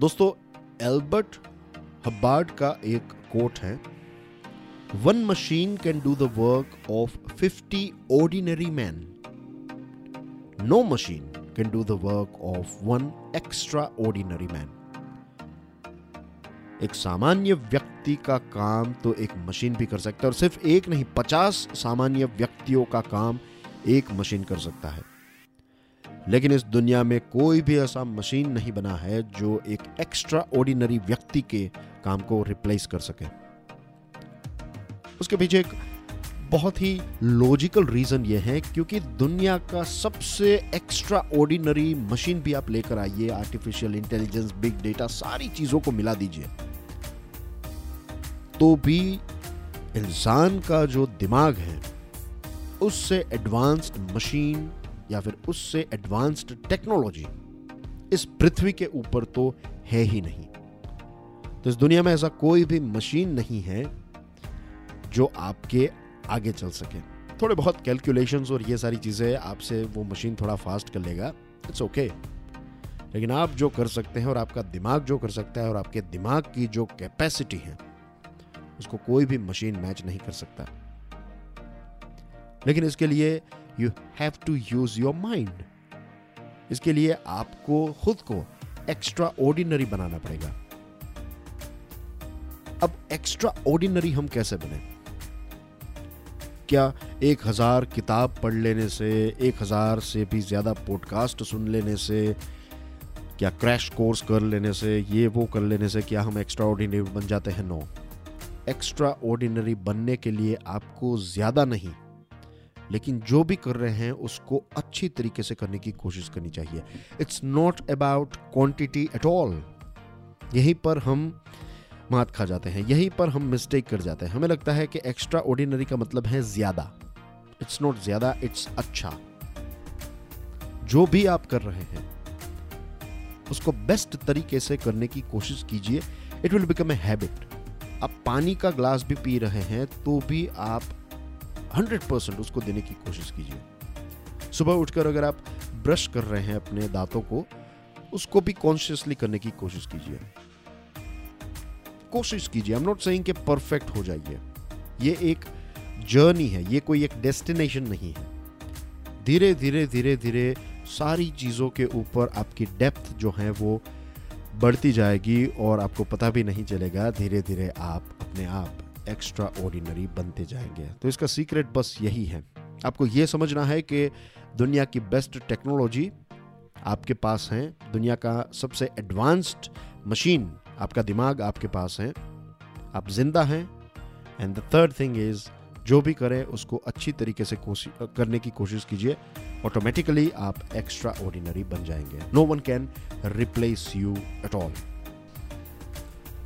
दोस्तों Albert Hubbard का एक कोट है one machine can do the work of fifty ordinary man no machine can do the work of one extraordinary man एक सामान्य व्यक्ति का काम तो एक मशीन भी कर सकता है और सिर्फ़ एक नहीं, पचास सामान्य व्यक्तियों का काम एक मशीन कर सकता है। लेकिन इस दुनिया में कोई भी ऐसा मशीन नहीं बना है जो एक एक्स्ट्रा ऑर्डिनरी व्यक्ति के काम को रिप्लेस कर सके। उसके पीछे एक बहुत ही लॉजिकल रीजन यह है, क्योंकि दुनिया का सबसे एक्स्ट्रा ऑर्डिनरी मशीन भी आप लेकर आइए आर्टिफिशियल इंटेलिजेंस बिग डेटा सारी चीज़ों को मिला दीजिए। तो भी इंसान का जो दिमाग है, उससे एडवांस्ड मशीन या फिर उससे एडवांस्ड टेक्नोलॉजी इस पृथ्वी के ऊपर तो है ही नहीं। तो इस दुनिया में ऐसा कोई भी मशीन नहीं है जो आपके आगे चल सके। थोड़े बहुत कैलकुलेशंस और ये सारी चीज़ें आपसे वो मशीन थोड़ा फास्ट कर लेगा। It's okay okay. लेकिन आप जो कर सकते हैं और आपका दिमाग जो कर सकता है और आपके दिमाग की जो कैपेसिटी है, उसको कोई भी मशीन मैच नहीं कर सकता। लेकिन इसके लिए you have to use your mind इसके लिए आपको खुद को एक्स्ट्रा ऑर्डिनरी बनाना पड़ेगा। अब एक्स्ट्रा ऑर्डिनरी हम कैसे बने? क्या एक हज़ार किताब पढ़ लेने से, एक हज़ार से भी ज़्यादा पॉडकास्ट सुन लेने से, क्या क्रैश कोर्स कर लेने से, ये वो कर लेने से क्या हम एक्स्ट्रा ऑर्डिनरी बन जाते हैं? नो एक्स्ट्रा ऑर्डिनरी बनने के लिए आपको ज़्यादा नहीं लेकिन जो भी कर रहे हैं, उसको अच्छी तरीके से करने की कोशिश करनी चाहिए। It's not about quantity at all यहीं पर हम मात खा जाते हैं, यहीं पर हम मिस्टेक कर जाते हैं। हमें लगता है कि एक्स्ट्रा ऑर्डिनरी का मतलब है ज़्यादा। इट्स नॉट ज़्यादा इट्स अच्छा। जो भी आप कर रहे हैं, उसको बेस्ट तरीके से करने की कोशिश कीजिए। It will become a habit आप पानी का ग्लास भी पी रहे हैं तो भी आप 100 परसेंट उसको देने की कोशिश कीजिए। सुबह उठकर अगर आप ब्रश कर रहे हैं अपने दांतों को, उसको भी कॉन्शियसली करने की कोशिश कीजिए। कोशिश कीजिए। आई एम नॉट सेइंग कि परफेक्ट हो जाइए। ये एक जर्नी है। ये कोई एक डेस्टिनेशन नहीं है। धीरे धीरे धीरे धीरे सारी चीज़ों के ऊपर आपकी डेप्थ जो है वो बढ़ती जाएगी और आपको पता भी नहीं चलेगा। धीरे धीरे आप अपने आप एक्स्ट्रा ऑर्डिनरी बनते जाएँगे। तो इसका सीक्रेट बस यही है। आपको ये समझना है कि दुनिया की बेस्ट टेक्नोलॉजी आपके पास है। दुनिया का सबसे एडवांस्ड मशीन आपका दिमाग आपके पास है। आप ज़िंदा हैं। And the third thing is जो भी करें, उसको अच्छी तरीके से करने की कोशिश कीजिए। ऑटोमेटिकली आप एक्स्ट्रा ऑर्डिनरी बन जाएँगे। No one can replace you at all